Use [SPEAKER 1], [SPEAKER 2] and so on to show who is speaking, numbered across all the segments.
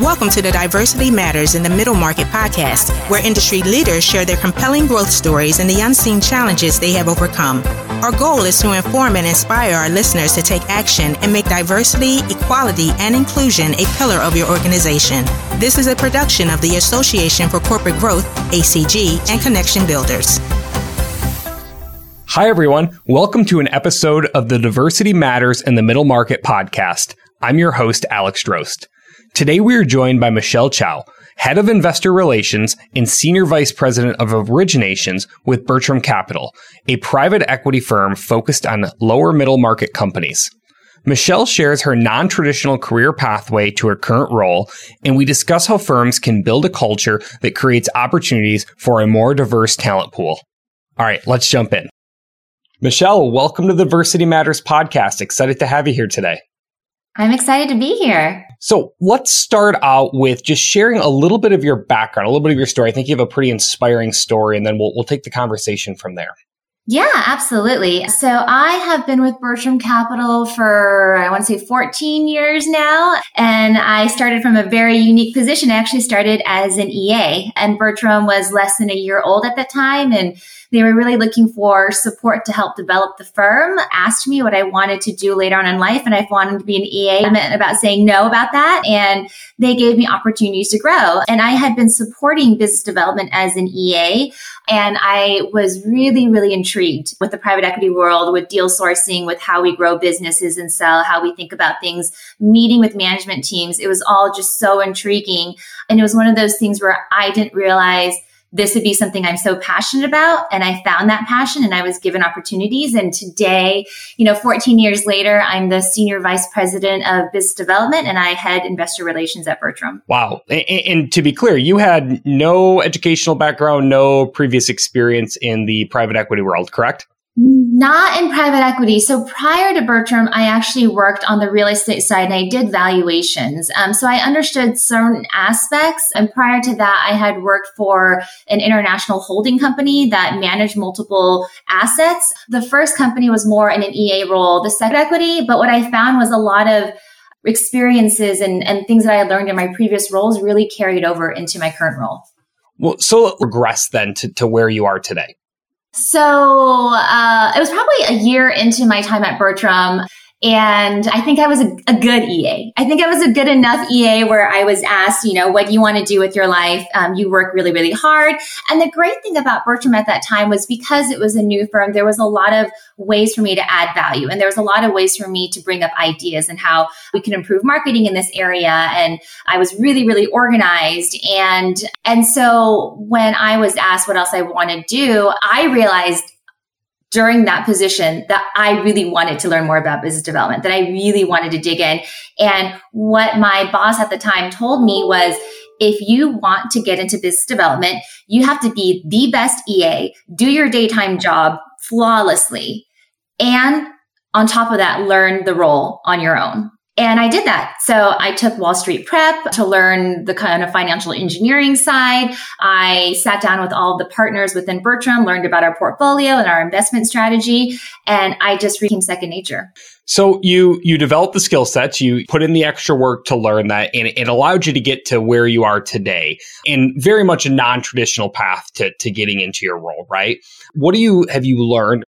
[SPEAKER 1] Welcome to the Diversity Matters in the Middle Market podcast, where industry leaders share their compelling growth stories and the unseen challenges they have overcome. Our goal is to inform and inspire our listeners to take action and make diversity, equality, and inclusion a pillar of your organization. This is a production of the Association for Corporate Growth, ACG, and Connection Builders.
[SPEAKER 2] Hi, everyone. Welcome to an episode of the Diversity Matters in the Middle Market podcast. I'm your host, Alex Drost. Today we are joined by Michelle Chow, Head of Investor Relations and Senior Vice President of Originations with Bertram Capital, a private equity firm focused on lower middle market companies. Michelle shares her non traditional career pathway to her current role, and we discuss how firms can build a culture that creates opportunities for a more diverse talent pool. All right, let's jump in. Michelle, welcome to the Diversity Matters podcast. Excited to have you here today.
[SPEAKER 3] I'm excited to be here.
[SPEAKER 2] So let's start out with just sharing a little bit of your background, a little bit of your story. I think you have a pretty inspiring story, and then we'll, we'll take the conversation from there.
[SPEAKER 3] Yeah, absolutely. So I have been with Bertram Capital for, I want to say 14 years now. And I started from a very unique position. I actually started as an EA and Bertram was less than a year old at the time. And they were really looking for support to help develop the firm, asked me what I wanted to do later on in life. And I wanted to be an EA and about saying no about that. And they gave me opportunities to grow. And I had been supporting business development as an EA. And I was really, really intrigued with the private equity world, with deal sourcing, with how we grow businesses and sell, how we think about things, meeting with management teams. It was all just so intriguing. And it was one of those things where I didn't realize this would be something I'm so passionate about. And I found that passion and I was given opportunities. And today, you know, 14 years later, I'm the senior vice president of business development and I head investor relations at Bertram.
[SPEAKER 2] Wow. And, and to be clear, you had no educational background, no previous experience in the private equity world, correct?
[SPEAKER 3] Not in private equity. So prior to Bertram, I actually worked on the real estate side and I did valuations. Um, so I understood certain aspects. And prior to that, I had worked for an international holding company that managed multiple assets. The first company was more in an EA role, the second equity. But what I found was a lot of experiences and, and things that I had learned in my previous roles really carried over into my current role.
[SPEAKER 2] Well, so regress then to, to where you are today.
[SPEAKER 3] So uh, it was probably a year into my time at Bertram. And I think I was a, a, good EA. I think I was a good enough EA where I was asked, you know, what do you want to do with your life? Um, you work really, really hard. And the great thing about Bertram at that time was because it was a new firm, there was a lot of ways for me to add value. And there was a lot of ways for me to bring up ideas and how we can improve marketing in this area. And I was really, really organized. And, and so when I was asked what else I want to do, I realized during that position that I really wanted to learn more about business development, that I really wanted to dig in. And what my boss at the time told me was, if you want to get into business development, you have to be the best EA, do your daytime job flawlessly, and on top of that, learn the role on your own. And I did that. So I took Wall Street Prep to learn the kind of financial engineering side. I sat down with all the partners within Bertram, learned about our portfolio and our investment strategy, and I just became second nature.
[SPEAKER 2] So you you developed the skill sets, you put in the extra work to learn that, and it allowed you to get to where you are today in very much a non-traditional path to, to getting into your role, right? What do you have you learned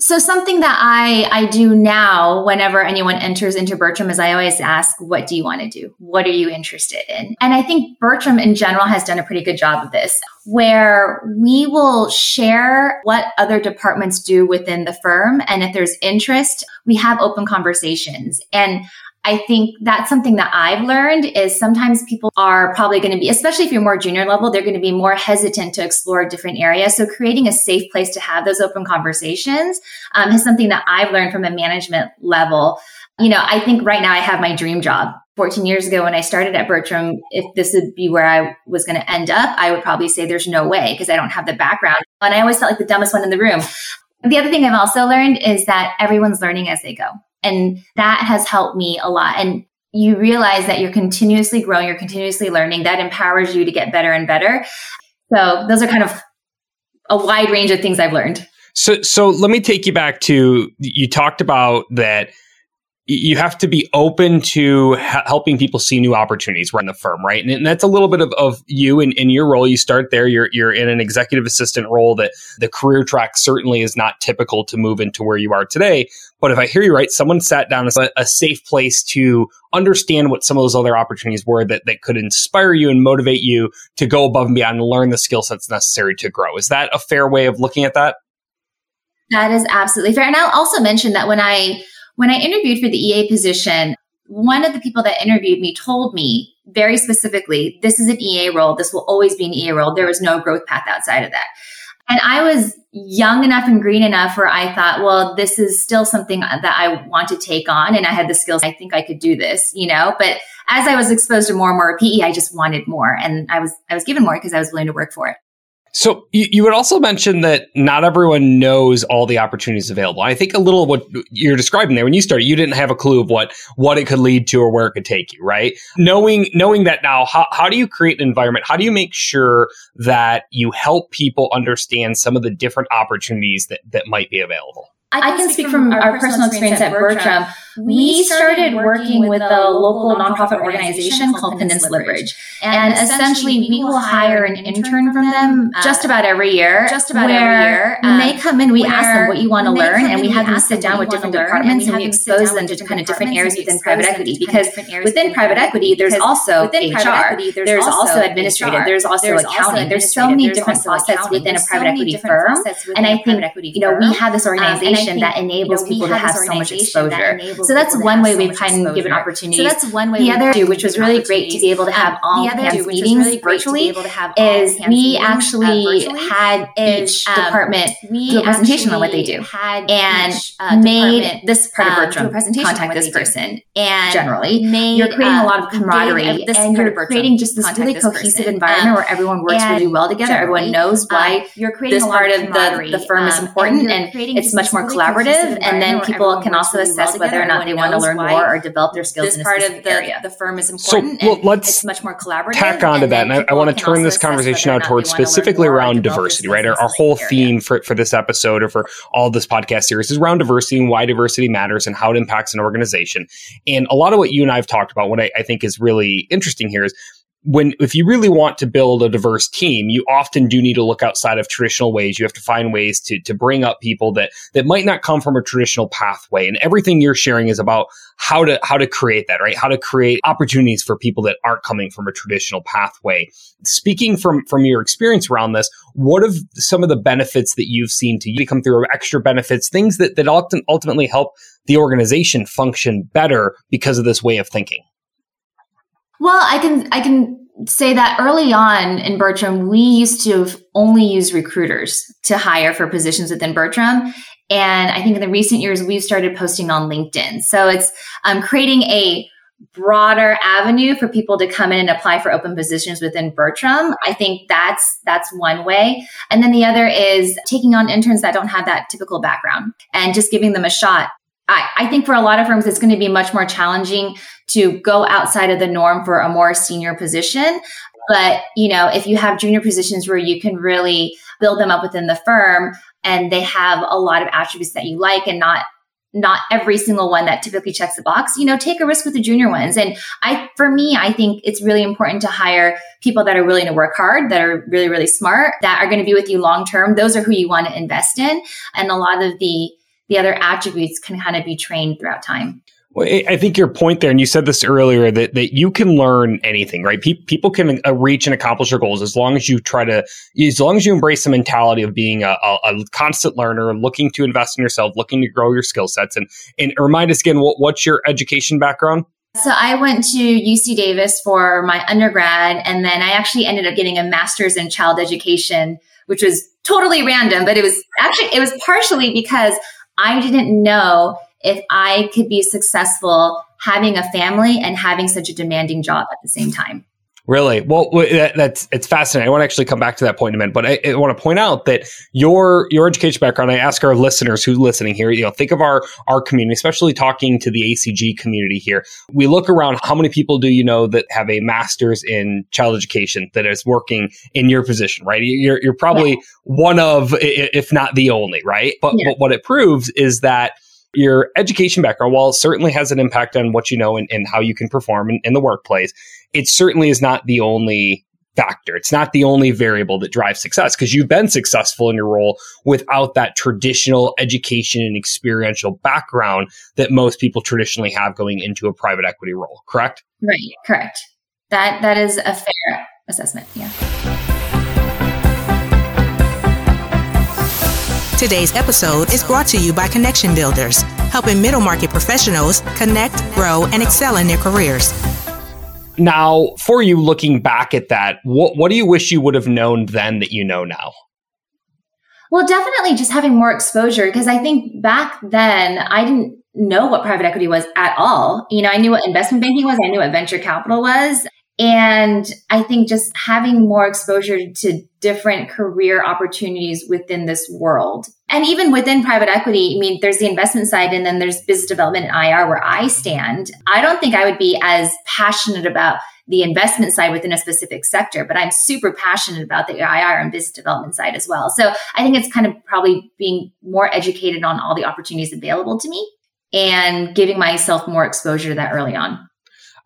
[SPEAKER 3] so something that I, I do now whenever anyone enters into Bertram is I always ask, what do you want to do? What are you interested in? And I think Bertram in general has done a pretty good job of this where we will share what other departments do within the firm. And if there's interest, we have open conversations. And I think that's something that I've learned is sometimes people are probably going to be, especially if you're more junior level, they're going to be more hesitant to explore different areas. So creating a safe place to have those open conversations um, is something that I've learned from a management level. You know, I think right now I have my dream job. 14 years ago when I started at Bertram, if this would be where I was going to end up, I would probably say there's no way because I don't have the background. And I always felt like the dumbest one in the room. The other thing I've also learned is that everyone's learning as they go. And that has helped me a lot. And you realize that you're continuously growing, you're continuously learning. That empowers you to get better and better. So those are kind of a wide range of things I've learned.
[SPEAKER 2] So, so let me take you back to you talked about that you have to be open to helping people see new opportunities run the firm, right? And, and that's a little bit of, of you and in, in your role. You start there, you're, you're in an executive assistant role that the career track certainly is not typical to move into where you are today. But if I hear you right, someone sat down as a, a safe place to understand what some of those other opportunities were that, that could inspire you and motivate you to go above and beyond and learn the skill sets necessary to grow. Is that a fair way of looking at that?
[SPEAKER 4] That is absolutely fair. And I'll also mention that when I when I interviewed for the EA position, one of the people that interviewed me told me very specifically, this is an EA role. This will always be an EA role. There is no growth path outside of that. And I was young enough and green enough where I thought, well, this is still something that I want to take on. And I had the skills. I think I could do this, you know, but as I was exposed to more and more PE, I just wanted more. And I was, I was given more because I was willing to work for it.
[SPEAKER 2] So you, would also mention that not everyone knows all the opportunities available. I think a little what you're describing there when you started, you didn't have a clue of what what it could lead to or where it could take you, right? Knowing knowing that now, how, how do you create an environment? How do you make sure that you help people understand some of the different opportunities that, that might be available?
[SPEAKER 4] I can, I can speak, from, from our, personal experience, at Bertram. We started working with a local nonprofit organization called Peninsula Bridge. And essentially, we will hire an intern from them uh, just about every year. Just about every year. When they come in, we ask them what you want to learn, and we have them sit down with different departments and we expose them to kind of different areas within private equity. Because within private equity, there's also HR, there's also administrative, there's also accounting. There's so many different facets within a private equity firm. And I think, you know, we have this organization that enables you know, people to have so much exposure. So that's one way we've kind of given opportunities. So that's one way. The other, which was really great to be able to have all hands meetings virtually, is we actually had each um, department uh, um, do a presentation on what they do and uh, made this part of Bertram contact this person. And generally, you're creating a lot of uh, camaraderie and you're creating just this really cohesive environment where everyone works really well together. Everyone knows why you're creating this part of the, the firm is important and it's much more collaborative, and then people can also assess whether or not they want to learn more or develop their skills this in a part of the, area. The firm is important.
[SPEAKER 2] So well, let's it's much more collaborative. Tack onto that, and I, I want to turn this conversation out towards specifically around diversity. Right, our, our whole theme for for this episode or for all this podcast series is around diversity and why diversity matters and how it impacts an organization. And a lot of what you and I have talked about, what I, I think is really interesting here is when if you really want to build a diverse team, you often do need to look outside of traditional ways. You have to find ways to to bring up people that that might not come from a traditional pathway. And everything you're sharing is about how to how to create that, right? How to create opportunities for people that aren't coming from a traditional pathway. Speaking from from your experience around this, what are some of the benefits that you've seen to you come through extra benefits, things that that ultimately help the organization function better because of this way of thinking?
[SPEAKER 4] Well, I can I can say that early on in Bertram, we used to only use recruiters to hire for positions within Bertram. And I think in the recent years, we've started posting on LinkedIn. So it's um, creating a broader avenue for people to come in and apply for open positions within Bertram. I think that's that's one way. And then the other is taking on interns that don't have that typical background and just giving them a shot. I, I think for a lot of firms, it's going to be much more challenging to go outside of the norm for a more senior position. But, you know, if you have junior positions where you can really build them up within the firm and they have a lot of attributes that you like and not not every single one that typically checks the box, you know, take a risk with the junior ones. And I, for me, I think it's really important to hire people that are willing to work hard, that are really, really smart, that are going to be with you long term. Those are who you want to invest in. And a lot of the, the other attributes can kind of be trained throughout time.
[SPEAKER 2] Well, I think your point there, and you said this earlier, that, that you can learn anything, right? Pe- people can uh, reach and accomplish their goals as long as you try to, as long as you embrace the mentality of being a, a, a constant learner, looking to invest in yourself, looking to grow your skill sets. And, and remind us again, what, what's your education background?
[SPEAKER 4] So I went to UC Davis for my undergrad, and then I actually ended up getting a master's in child education, which was totally random, but it was actually, it was partially because I didn't know if I could be successful having a family and having such a demanding job at the same time.
[SPEAKER 2] Really? Well, that, that's it's fascinating. I want to actually come back to that point in a minute, but I, I, want to point out that your your education background. I ask our listeners who's listening here. You know, think of our our community, especially talking to the ACG community here. We look around. How many people do you know that have a master's in child education that is working in your position? Right? You're you're probably yeah. one of, if not the only, right? But, yeah. but what it proves is that your education background, while it certainly has an impact on what you know and, and how you can perform in, in the workplace, it certainly is not the only factor. It's not the only variable that drives success because you've been successful in your role without that traditional education and experiential background that most people traditionally have going into a private equity role, correct?
[SPEAKER 4] Right, correct. That that is a fair assessment, yeah.
[SPEAKER 1] Today's episode is brought to you by Connection Builders, helping middle market professionals connect, grow, and excel in their careers.
[SPEAKER 2] Now, for you looking back at that, what what do you wish you would have known then that you know now?
[SPEAKER 4] Well, definitely just having more exposure because I think back then I didn't know what private equity was at all. You know, I knew what investment banking was, I knew what venture capital was. And I think just having more exposure to different career opportunities within this world. And even within private equity, I mean, there's the investment side and then there's business development and IR where I stand. I don't think I would be as passionate about the investment side within a specific sector, but I'm super passionate about the IR and business development side as well. So I think it's kind of probably being more educated on all the opportunities available to me and giving myself more exposure to that early on.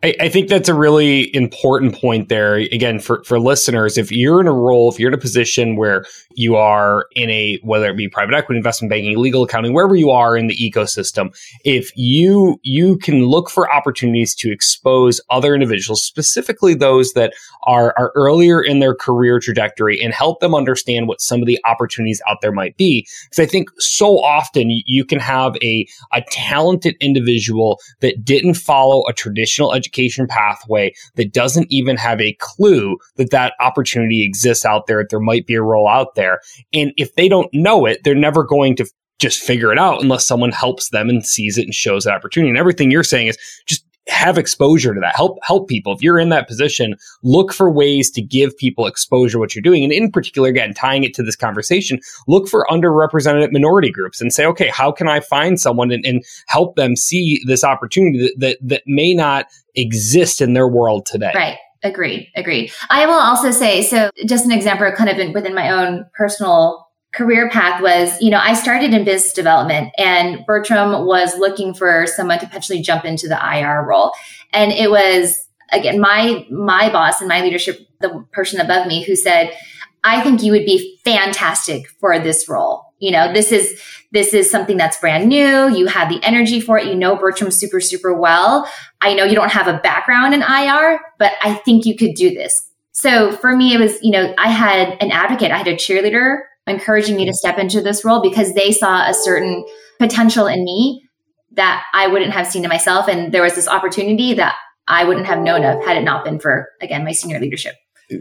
[SPEAKER 2] I, I, think that's a really important point there. Again, for, for listeners, if you're in a role, if you're in a position where you are in a, whether it be private equity, investment banking, legal accounting, wherever you are in the ecosystem, if you, you can look for opportunities to expose other individuals, specifically those that are, are earlier in their career trajectory and help them understand what some of the opportunities out there might be. Because I think so often you can have a, a talented individual that didn't follow a traditional education education pathway that doesn't even have a clue that that opportunity exists out there, that there might be a role out there. And if they don't know it, they're never going to just figure it out unless someone helps them and sees it and shows that opportunity. And everything you're saying is just have exposure to that. Help help people. If you're in that position, look for ways to give people exposure what you're doing. And in particular, again, tying it to this conversation, look for underrepresented minority groups and say, okay, how can I find someone and, and help them see this opportunity that, that that may not exist in their world today?
[SPEAKER 4] Right. Agreed. Agreed. I will also say, so just an example kind of in, within my own personal career path was, you know, I started in business development and Bertram was looking for someone to potentially jump into the IR role. And it was again my my boss and my leadership, the person above me who said, I think you would be fantastic for this role. You know, this is this is something that's brand new. You have the energy for it. You know Bertram super, super well. I know you don't have a background in IR, but I think you could do this. So for me, it was, you know, I had an advocate, I had a cheerleader encouraging me to step into this role because they saw a certain potential in me that I wouldn't have seen in myself. And there was this opportunity that I wouldn't have known of had it not been for, again, my senior leadership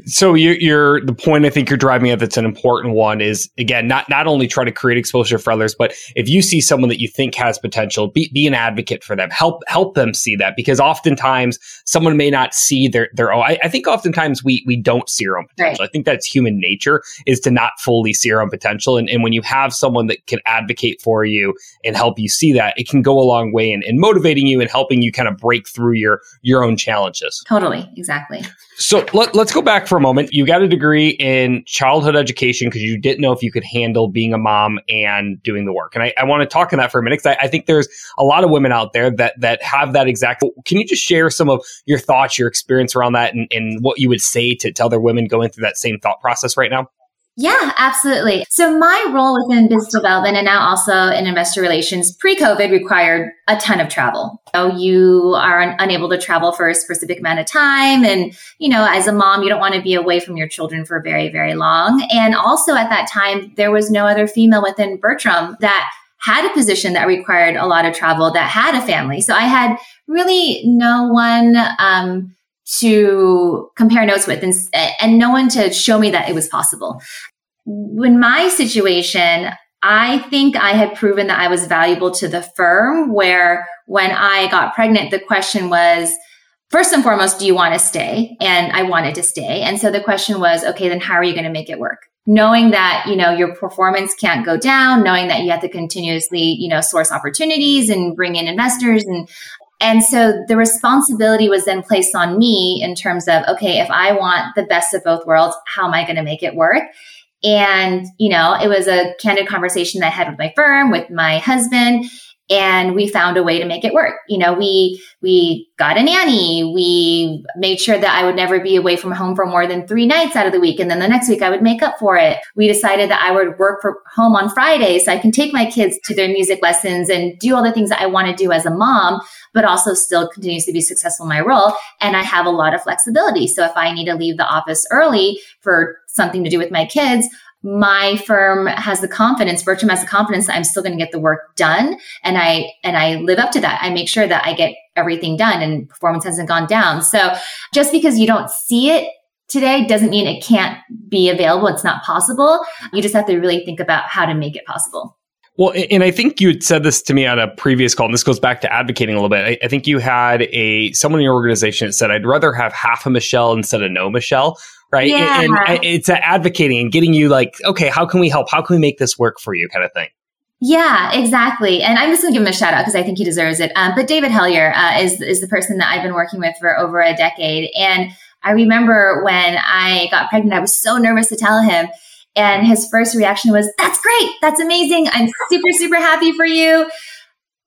[SPEAKER 2] so you're, you're, the point I think you're driving at that's an important one is again not not only try to create exposure for others, but if you see someone that you think has potential, be, be an advocate for them. Help help them see that because oftentimes someone may not see their their own. I, I think oftentimes we we don't see our own potential. Right. I think that's human nature is to not fully see our own potential. And, and when you have someone that can advocate for you and help you see that, it can go a long way in, in motivating you and helping you kind of break through your your own challenges.
[SPEAKER 4] Totally, exactly.
[SPEAKER 2] So let, let's go back for a moment. You got a degree in childhood education because you didn't know if you could handle being a mom and doing the work. And I, I want to talk on that for a minute because I, I, think there's a lot of women out there that that have that exact. Can you just share some of your thoughts, your experience around that, and, and what you would say to, to other women going through that same thought process right now?
[SPEAKER 4] Yeah, absolutely. So my role within business development and now also in investor relations pre-COVID required a ton of travel. So you are un- unable to travel for a specific amount of time. And, you know, as a mom, you don't want to be away from your children for very, very long. And also at that time, there was no other female within Bertram that had a position that required a lot of travel that had a family. So I had really no one, um, to compare notes with and, and no one to show me that it was possible. In my situation, I think I had proven that I was valuable to the firm where when I got pregnant, the question was, first and foremost, do you want to stay? And I wanted to stay. And so the question was, okay, then how are you going to make it work? Knowing that, you know, your performance can't go down, knowing that you have to continuously, you know, source opportunities and bring in investors and and so the responsibility was then placed on me in terms of, okay, if I want the best of both worlds, how am I going to make it work? And, you know, it was a candid conversation that I had with my firm, with my husband. And we found a way to make it work. You know, we we got a nanny. We made sure that I would never be away from home for more than three nights out of the week, and then the next week I would make up for it. We decided that I would work from home on Fridays so I can take my kids to their music lessons and do all the things that I want to do as a mom, but also still continues to be successful in my role. And I have a lot of flexibility. So if I need to leave the office early for something to do with my kids, my firm has the confidence, Bertram has the confidence that I'm still going to get the work done. And I, and I live up to that. I make sure that I get everything done and performance hasn't gone down. So just because you don't see it today doesn't mean it can't be available. It's not possible. You just have to really think about how to make it possible.
[SPEAKER 2] Well, and I think you had said this to me on a previous call, and this goes back to advocating a little bit. I, I think you had a someone in your organization that said, "I'd rather have half a Michelle instead of no Michelle." Right?
[SPEAKER 4] Yeah.
[SPEAKER 2] And, and it's advocating and getting you like, okay, how can we help? How can we make this work for you, kind of thing.
[SPEAKER 4] Yeah, exactly. And I'm just going to give him a shout out because I think he deserves it. Um, but David Hellier uh, is is the person that I've been working with for over a decade, and I remember when I got pregnant, I was so nervous to tell him. And his first reaction was, That's great. That's amazing. I'm super, super happy for you.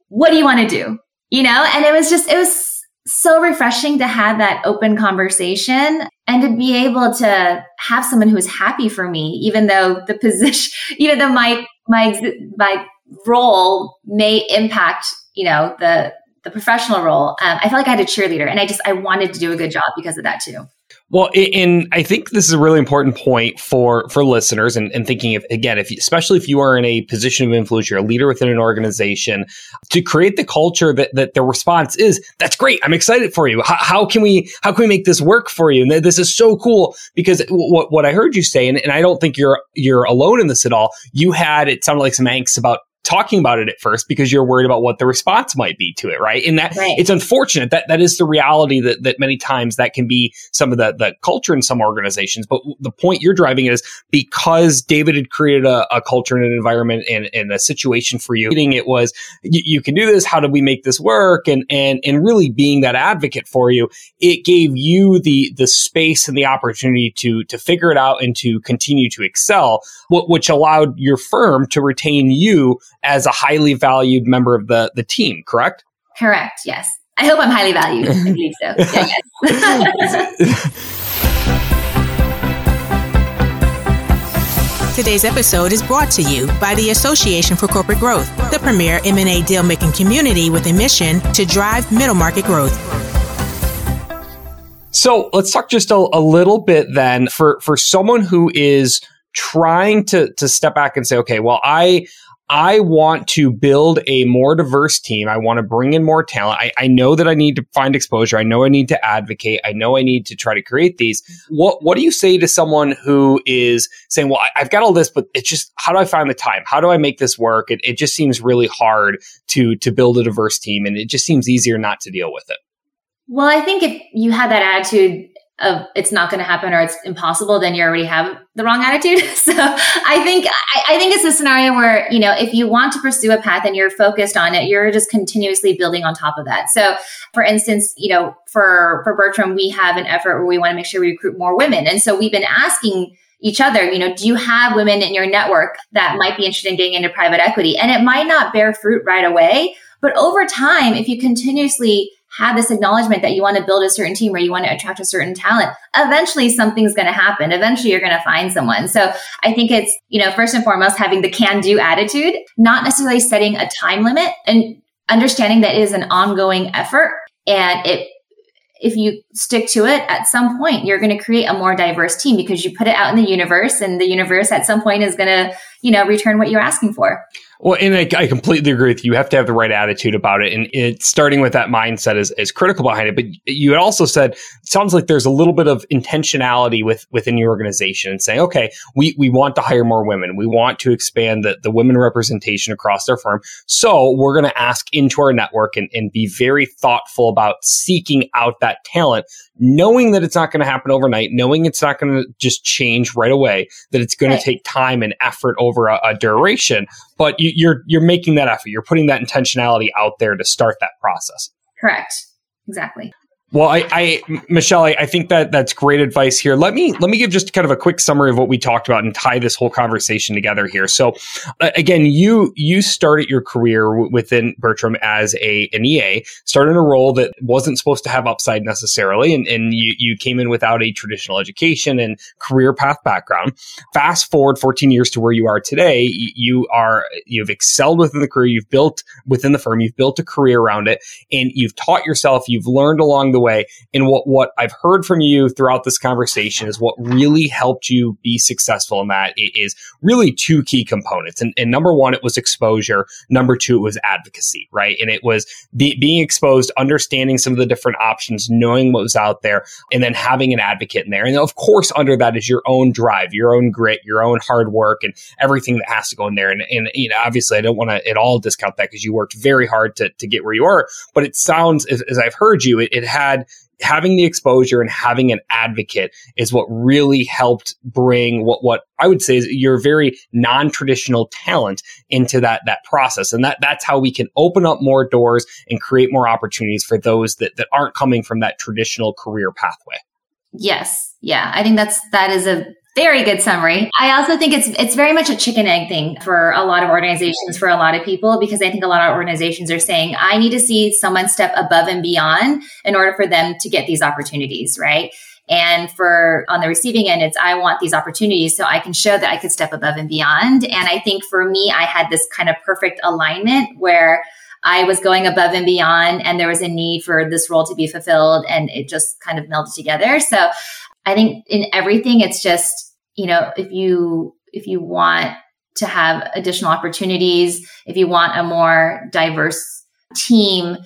[SPEAKER 4] What do you want to do? You know, and it was just, it was so refreshing to have that open conversation and to be able to have someone who's happy for me, even though the position, even though my, my, my role may impact, you know, the, the professional role. Um, I felt like I had a cheerleader and I just, I wanted to do a good job because of that too.
[SPEAKER 2] Well, and I think this is a really important point for for listeners and, and thinking of again, if you, especially if you are in a position of influence, you're a leader within an organization, to create the culture that that the response is that's great. I'm excited for you. How, how can we how can we make this work for you? And this is so cool because what what I heard you say, and, and I don't think you're you're alone in this at all. You had it sounded like some angst about talking about it at first because you're worried about what the response might be to it, right? And that right. it's unfortunate that that is the reality that that many times that can be some of the the culture in some organizations. But the point you're driving is because David had created a, a culture and an environment and, and a situation for you. It was you, you can do this. How do we make this work? And and and really being that advocate for you, it gave you the the space and the opportunity to to figure it out and to continue to excel, which allowed your firm to retain you as a highly valued member of the, the team, correct?
[SPEAKER 4] Correct, yes. I hope I'm highly valued. I believe so. Yeah, yes.
[SPEAKER 1] Today's episode is brought to you by the Association for Corporate Growth, the premier M&A deal-making community with a mission to drive middle market growth.
[SPEAKER 2] So let's talk just a, a little bit then for, for someone who is trying to, to step back and say, okay, well, I, I want to build a more diverse team. I want to bring in more talent. I, I, know that I need to find exposure. I know I need to advocate. I know I need to try to create these. What What do you say to someone who is saying, "Well, I, have got all this, but it's just how do I find the time? How do I make this work? It, it just seems really hard to to build a diverse team, and it just seems easier not to deal with it."
[SPEAKER 4] Well, I think if you had that attitude of it's not going to happen or it's impossible, then you already have the wrong attitude. so I think I, I, think it's a scenario where you know if you want to pursue a path and you're focused on it, you're just continuously building on top of that. So, for instance, you know, for for Bertram, we have an effort where we want to make sure we recruit more women, and so we've been asking each other, you know, do you have women in your network that might be interested in getting into private equity? And it might not bear fruit right away, but over time, if you continuously have this acknowledgement that you want to build a certain team or you want to attract a certain talent, eventually something's going to happen. Eventually you're going to find someone. So I think it's, you know, first and foremost, having the can do attitude, not necessarily setting a time limit and understanding that it is an ongoing effort and it if you stick to it at some point you're going to create a more diverse team because you put it out in the universe and the universe at some point is going to you know return what you're asking for
[SPEAKER 2] well, and I, I, completely agree with you. You have to have the right attitude about it. And it starting with that mindset is, is critical behind it. But you had also said, it sounds like there's a little bit of intentionality with within your organization and saying, okay, we, we want to hire more women. We want to expand the, the women representation across our firm. So we're going to ask into our network and, and be very thoughtful about seeking out that talent, knowing that it's not going to happen overnight, knowing it's not going to just change right away, that it's going right. to take time and effort over a, a duration but you, you're you're making that effort. You're putting that intentionality out there to start that process.
[SPEAKER 4] Correct. Exactly.
[SPEAKER 2] Well, I, I Michelle, I, I, think that that's great advice here. Let me let me give just kind of a quick summary of what we talked about and tie this whole conversation together here. So, uh, again, you you started your career w- within Bertram as a an EA, started a role that wasn't supposed to have upside necessarily, and, and you you came in without a traditional education and career path background. Fast forward 14 years to where you are today, you are you've excelled within the career, you've built within the firm, you've built a career around it, and you've taught yourself, you've learned along the way. And what, what I've heard from you throughout this conversation is what really helped you be successful in that is really two key components. And, and number one, it was exposure. Number two, it was advocacy, right? And it was be, being exposed, understanding some of the different options, knowing what was out there, and then having an advocate in there. And of course, under that is your own drive, your own grit, your own hard work, and everything that has to go in there. And, and you know, obviously, I don't want to at all discount that because you worked very hard to, to get where you are. But it sounds, as, as I've heard you, it, it has had having the exposure and having an advocate is what really helped bring what what I would say is your very non-traditional talent into that that process. And that that's how we can open up more doors and create more opportunities for those that, that aren't coming from that traditional career pathway.
[SPEAKER 4] Yes. Yeah. I think that's that is a very good summary. I also think it's it's very much a chicken egg thing for a lot of organizations, for a lot of people, because I think a lot of organizations are saying, I need to see someone step above and beyond in order for them to get these opportunities, right? And for on the receiving end, it's I want these opportunities so I can show that I could step above and beyond. And I think for me, I had this kind of perfect alignment where I was going above and beyond and there was a need for this role to be fulfilled and it just kind of melded together. So I think in everything, it's just, you know, if you, if you want to have additional opportunities, if you want a more diverse team,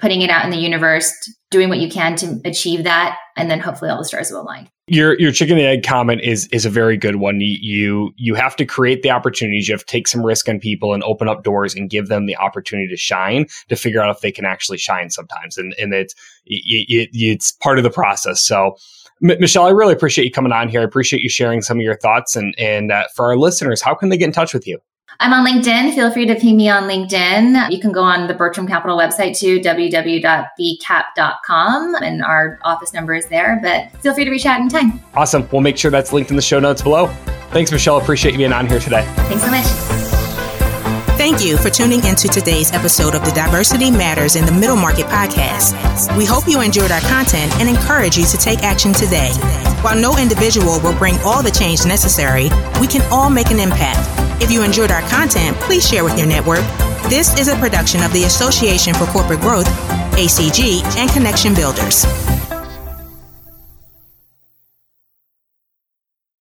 [SPEAKER 4] putting it out in the universe, doing what you can to achieve that, and then hopefully all the stars will align.
[SPEAKER 2] Your your chicken and egg comment is is a very good one. You, you have to create the opportunities. You have to take some risk on people and open up doors and give them the opportunity to shine to figure out if they can actually shine sometimes. And and it's it, it, it's part of the process. So M- Michelle, I really appreciate you coming on here. I appreciate you sharing some of your thoughts. And, and uh, for our listeners, how can they get in touch with you?
[SPEAKER 4] I'm on LinkedIn. Feel free to ping me on LinkedIn. You can go on the Bertram Capital website too, www.bcap.com, and our office number is there. But feel free to reach out anytime.
[SPEAKER 2] Awesome. We'll make sure that's linked in the show notes below. Thanks, Michelle. Appreciate you being on here today.
[SPEAKER 4] Thanks so much.
[SPEAKER 1] Thank you for tuning into today's episode of the Diversity Matters in the Middle Market podcast. We hope you enjoyed our content and encourage you to take action today. While no individual will bring all the change necessary, we can all make an impact. If you enjoyed our content, please share with your network. This is a production of the Association for Corporate Growth, ACG, and Connection Builders.